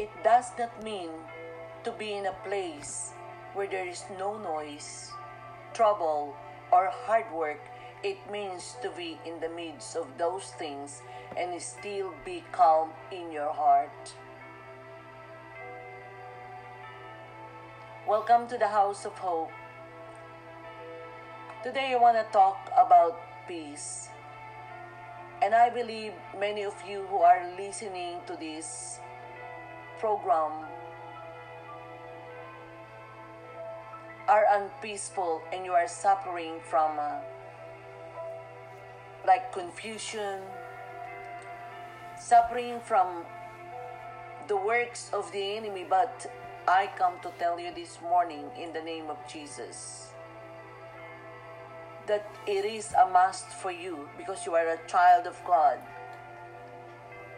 It does not mean to be in a place where there is no noise, trouble, or hard work. It means to be in the midst of those things and still be calm in your heart. Welcome to the House of Hope. Today I want to talk about peace. And I believe many of you who are listening to this program are unpeaceful and you are suffering from uh, like confusion, suffering from the works of the enemy, but I come to tell you this morning in the name of Jesus that it is a must for you because you are a child of God.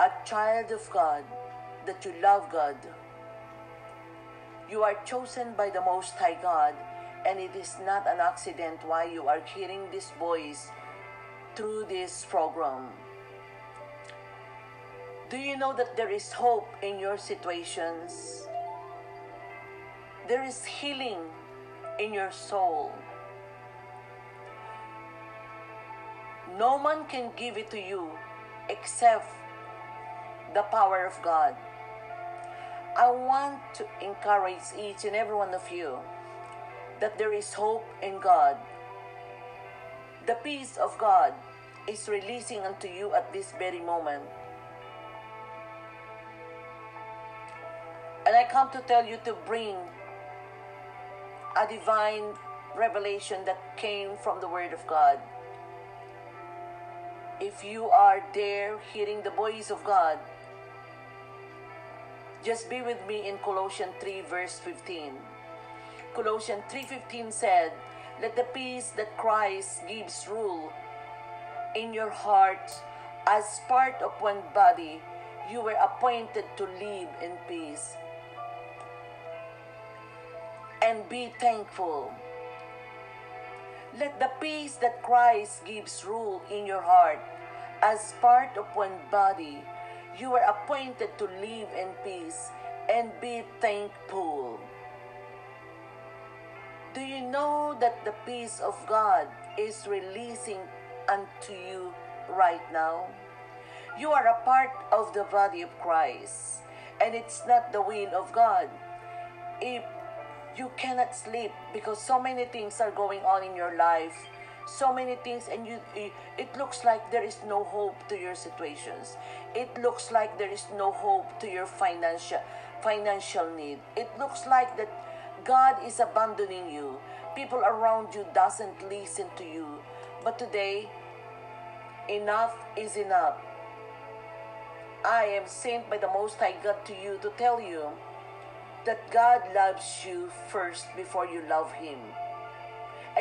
A child of God, that you love God. You are chosen by the Most High God, and it is not an accident why you are hearing this voice through this program. Do you know that there is hope in your situations? There is healing in your soul. No man can give it to you except the power of God. I want to encourage each and every one of you that there is hope in God. The peace of God is releasing unto you at this very moment. And I come to tell you to bring a divine revelation that came from the Word of God. If you are there hearing the voice of God, just be with me in Colossians 3 verse 15. Colossians 3:15 said, "Let the peace that Christ gives rule in your heart as part of one body. You were appointed to live in peace and be thankful. Let the peace that Christ gives rule in your heart as part of one body. You are appointed to live in peace and be thankful. Do you know that the peace of God is releasing unto you right now? You are a part of the body of Christ, and it's not the will of God. If you cannot sleep because so many things are going on in your life, so many things, and you, it looks like there is no hope to your situations. It looks like there is no hope to your financial financial need. It looks like that God is abandoning you. People around you doesn't listen to you. But today, enough is enough. I am sent by the Most High God to you to tell you that God loves you first before you love Him.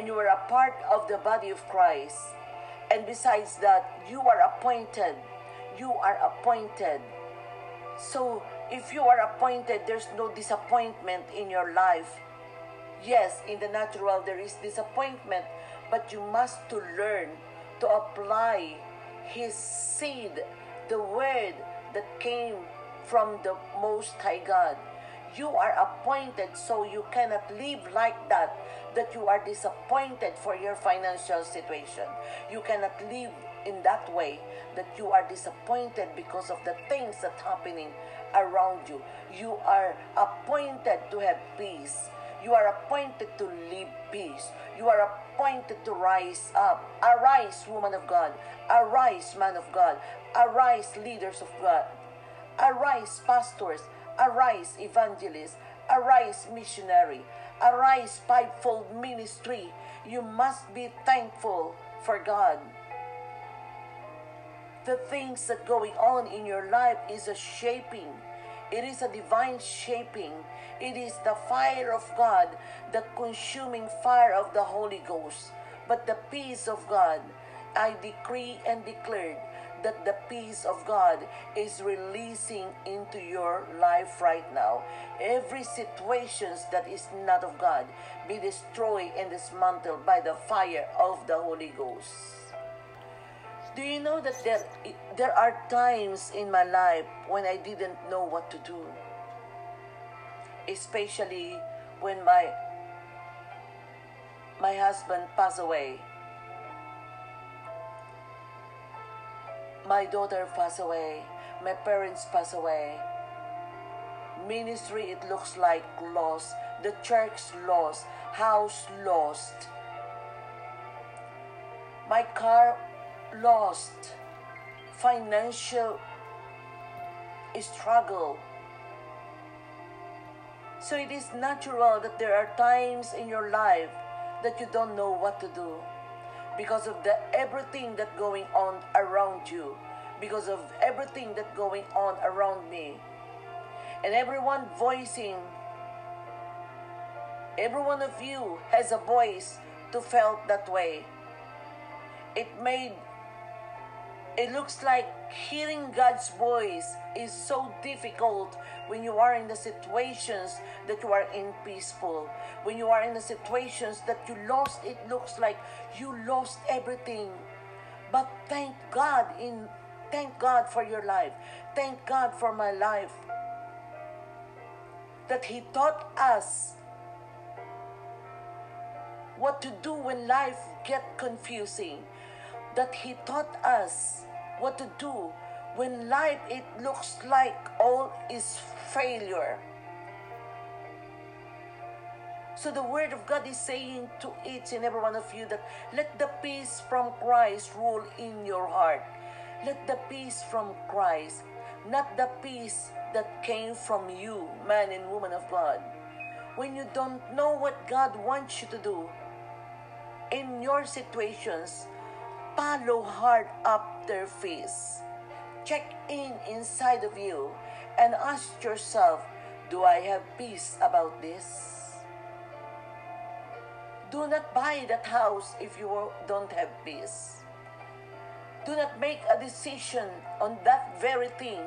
And you are a part of the body of Christ. And besides that, you are appointed. You are appointed. So, if you are appointed, there's no disappointment in your life. Yes, in the natural, there is disappointment, but you must to learn to apply His seed, the word that came from the Most High God. You are appointed, so you cannot live like that, that you are disappointed for your financial situation. You cannot live in that way, that you are disappointed because of the things that happening around you. You are appointed to have peace. You are appointed to live peace. You are appointed to rise up. Arise, woman of God. Arise, man of God. Arise, leaders of God. Arise, pastors. Arise, evangelists. Arise, missionary. Arise, fivefold ministry. You must be thankful for God. The things that going on in your life is a shaping. It is a divine shaping. It is the fire of God, the consuming fire of the Holy Ghost. But the peace of God, I decree and declare that the peace of God is releasing into your life right now. Every situations that is not of God be destroyed and dismantled by the fire of the Holy Ghost. Do you know that there, there are times in my life when I didn't know what to do? especially when my my husband passed away. My daughter passed away. My parents passed away. Ministry, it looks like lost. The church lost. House lost. My car lost. Financial struggle. So it is natural that there are times in your life that you don't know what to do because of the everything that going on around you because of everything that going on around me. And everyone voicing every one of you has a voice to felt that way. It made it looks like hearing God's voice is so difficult when you are in the situations that you are in peaceful. When you are in the situations that you lost, it looks like you lost everything. But thank God in thank God for your life. Thank God for my life. That He taught us what to do when life get confusing that he taught us what to do when life it looks like all is failure. So the word of god is saying to each and every one of you that let the peace from christ rule in your heart. Let the peace from christ not the peace that came from you man and woman of god. When you don't know what god wants you to do in your situations follow hard up their face. Check in inside of you and ask yourself, do I have peace about this? Do not buy that house if you don't have peace. Do not make a decision on that very thing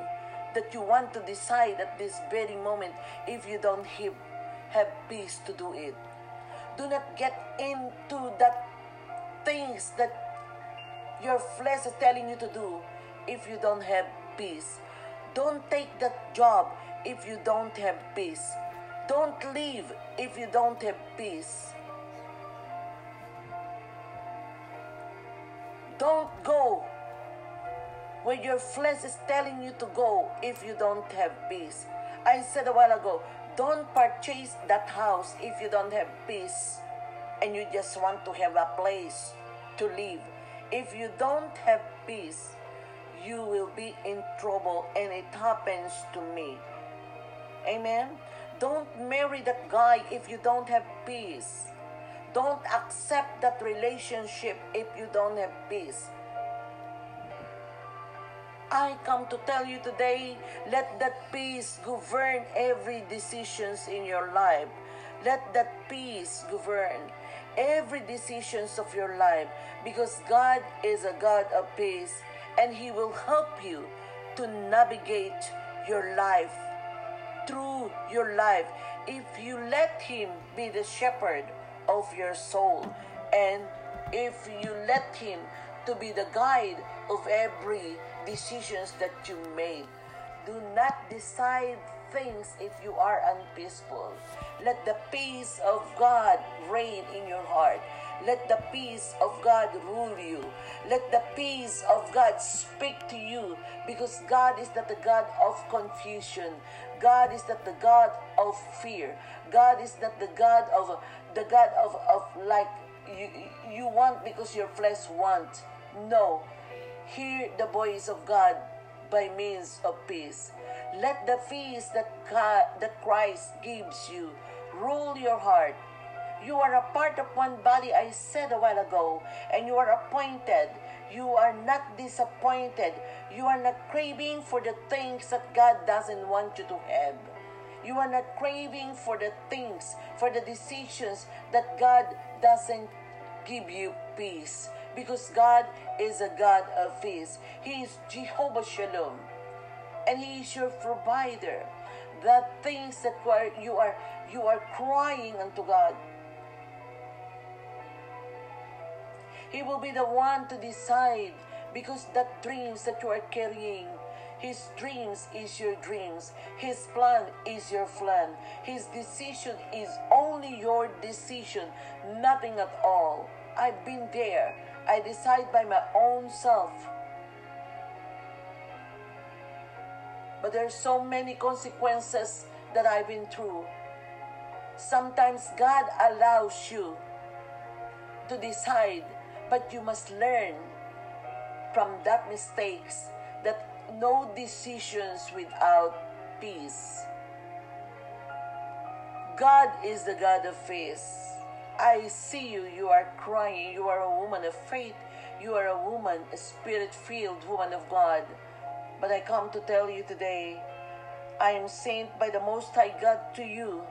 that you want to decide at this very moment if you don't have, have peace to do it. Do not get into that things that your flesh is telling you to do if you don't have peace. Don't take that job if you don't have peace. Don't leave if you don't have peace. Don't go where your flesh is telling you to go if you don't have peace. I said a while ago, don't purchase that house if you don't have peace and you just want to have a place to live. If you don't have peace, you will be in trouble, and it happens to me. Amen. Don't marry that guy if you don't have peace. Don't accept that relationship if you don't have peace. I come to tell you today, let that peace govern every decisions in your life. Let that peace govern every decisions of your life because God is a God of peace and he will help you to navigate your life through your life if you let him be the shepherd of your soul and if you let him to be the guide of every decisions that you made do not decide things if you are unpeaceful. Let the peace of God reign in your heart. Let the peace of God rule you. Let the peace of God speak to you because God is not the God of confusion. God is not the God of fear. God is not the God of the God of, of like you, you want because your flesh wants. No. Hear the voice of God by means of peace. Let the peace that, God, that Christ gives you rule your heart. You are a part of one body, I said a while ago, and you are appointed. You are not disappointed. You are not craving for the things that God doesn't want you to have. You are not craving for the things, for the decisions that God doesn't give you peace. Because God is a God of peace. He is Jehovah Shalom and he is your provider the things that you are you are crying unto god he will be the one to decide because that dreams that you are carrying His dreams is your dreams. His plan is your plan. His decision is only your decision, nothing at all. I've been there. I decide by my own self. But there's so many consequences that I've been through. Sometimes God allows you to decide, but you must learn from that mistakes that no decisions without peace. God is the God of peace. I see you, you are crying, you are a woman of faith, you are a woman, a spirit filled woman of God. But I come to tell you today, I am sent by the Most High God to you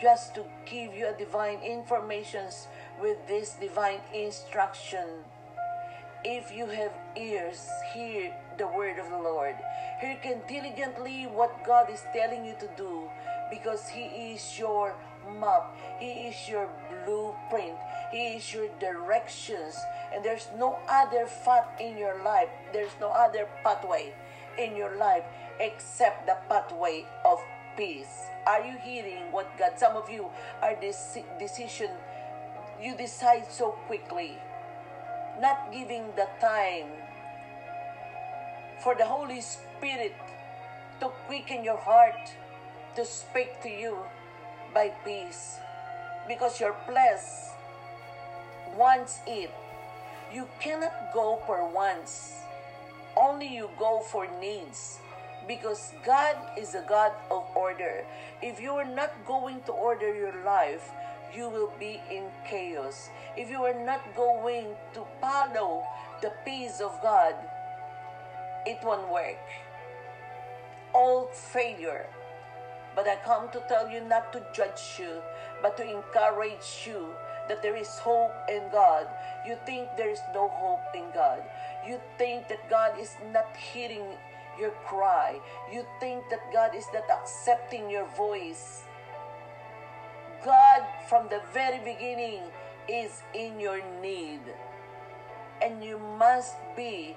just to give you a divine informations with this divine instruction. If you have ears, hear the word of the Lord. Hear diligently what God is telling you to do because He is your map. He is your blueprint. He is your directions. And there's no other path in your life. There's no other pathway in your life except the pathway of peace. Are you hearing what God? Some of you are this decision. You decide so quickly, not giving the time for the Holy Spirit to quicken your heart to speak to you by peace because your flesh wants it. You cannot go for wants, only you go for needs because God is a God of order. If you are not going to order your life, you will be in chaos. If you are not going to follow the peace of God, it won't work. All failure. But I come to tell you not to judge you, but to encourage you that there is hope in God. You think there is no hope in God. You think that God is not hearing your cry. You think that God is not accepting your voice. God, from the very beginning, is in your need. And you must be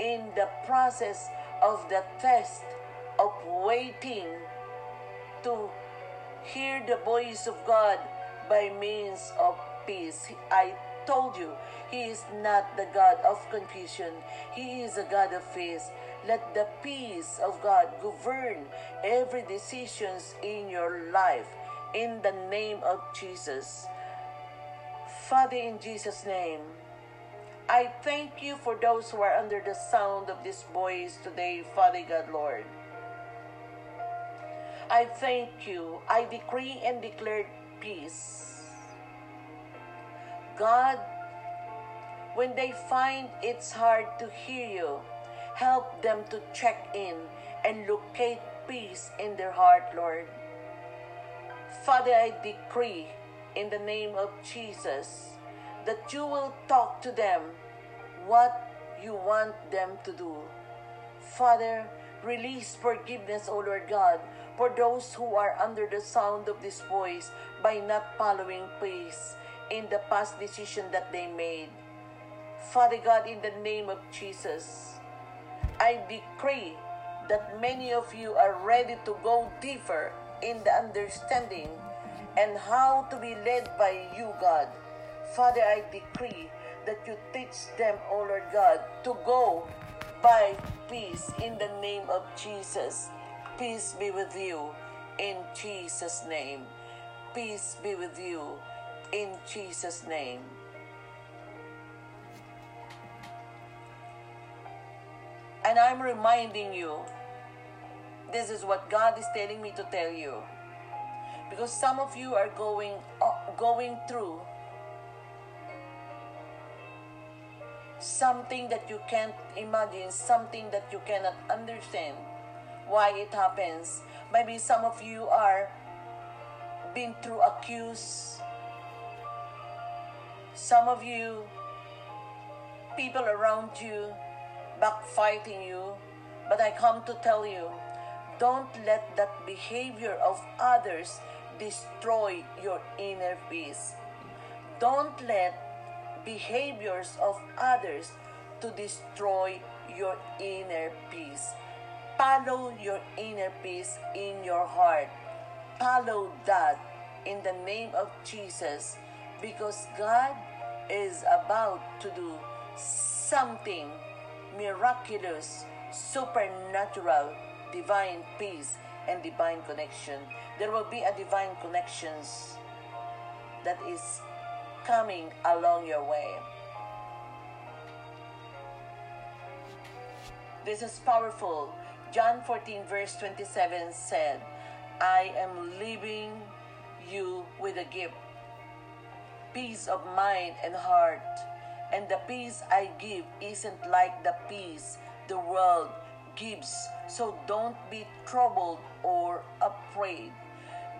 in the process of the test of waiting to hear the voice of God by means of peace. I told you, He is not the God of confusion, He is a God of peace. Let the peace of God govern every decisions in your life in the name of Jesus. Father, in Jesus' name, I thank you for those who are under the sound of this voice today, Father God, Lord. I thank you. I decree and declare peace. God, when they find it's hard to hear you, help them to check in and locate peace in their heart, Lord. Father, I decree in the name of Jesus that you will talk to them what you want them to do. Father, release forgiveness, O Lord God, for those who are under the sound of this voice by not following peace in the past decision that they made. Father God, in the name of Jesus, I decree that many of you are ready to go deeper in the understanding and how to be led by you, God. Father, I decree that you teach them, O Lord God, to go by peace in the name of Jesus. Peace be with you in Jesus' name. Peace be with you in Jesus' name. And I'm reminding you, this is what God is telling me to tell you. Because some of you are going uh, going through something that you can't imagine, something that you cannot understand why it happens. Maybe some of you are been through accuse. Some of you, people around you, backfighting you. But I come to tell you, don't let that behavior of others destroy your inner peace. Don't let behaviors of others to destroy your inner peace. Follow your inner peace in your heart. Follow that in the name of Jesus because God is about to do something miraculous, supernatural, divine peace, and divine connection. There will be a divine connections that is coming along your way. This is powerful. John 14, verse 27 said, I am leaving you with a gift peace of mind and heart. And the peace I give isn't like the peace the world gives. So don't be troubled or afraid.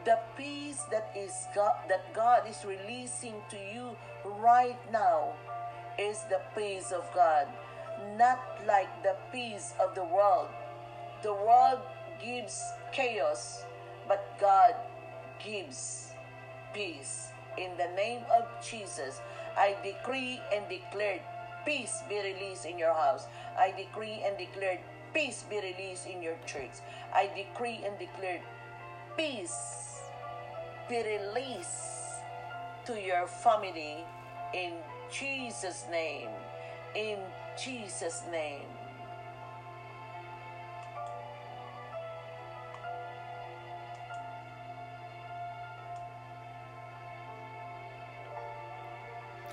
The peace that is God, that God is releasing to you right now is the peace of God, not like the peace of the world. The world gives chaos, but God gives peace. In the name of Jesus, I decree and declare peace be released in your house. I decree and declare peace be released in your church. I decree and declare peace be released to your family in Jesus' name. In Jesus' name.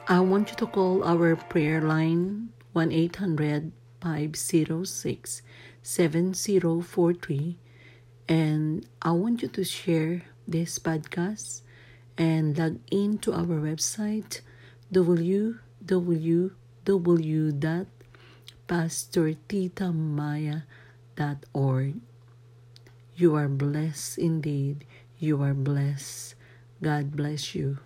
I want you to call our prayer line 1 800 506 7043 and I want you to share this podcast and log into our website www.pastortitamaya.org. You are blessed indeed. You are blessed. God bless you.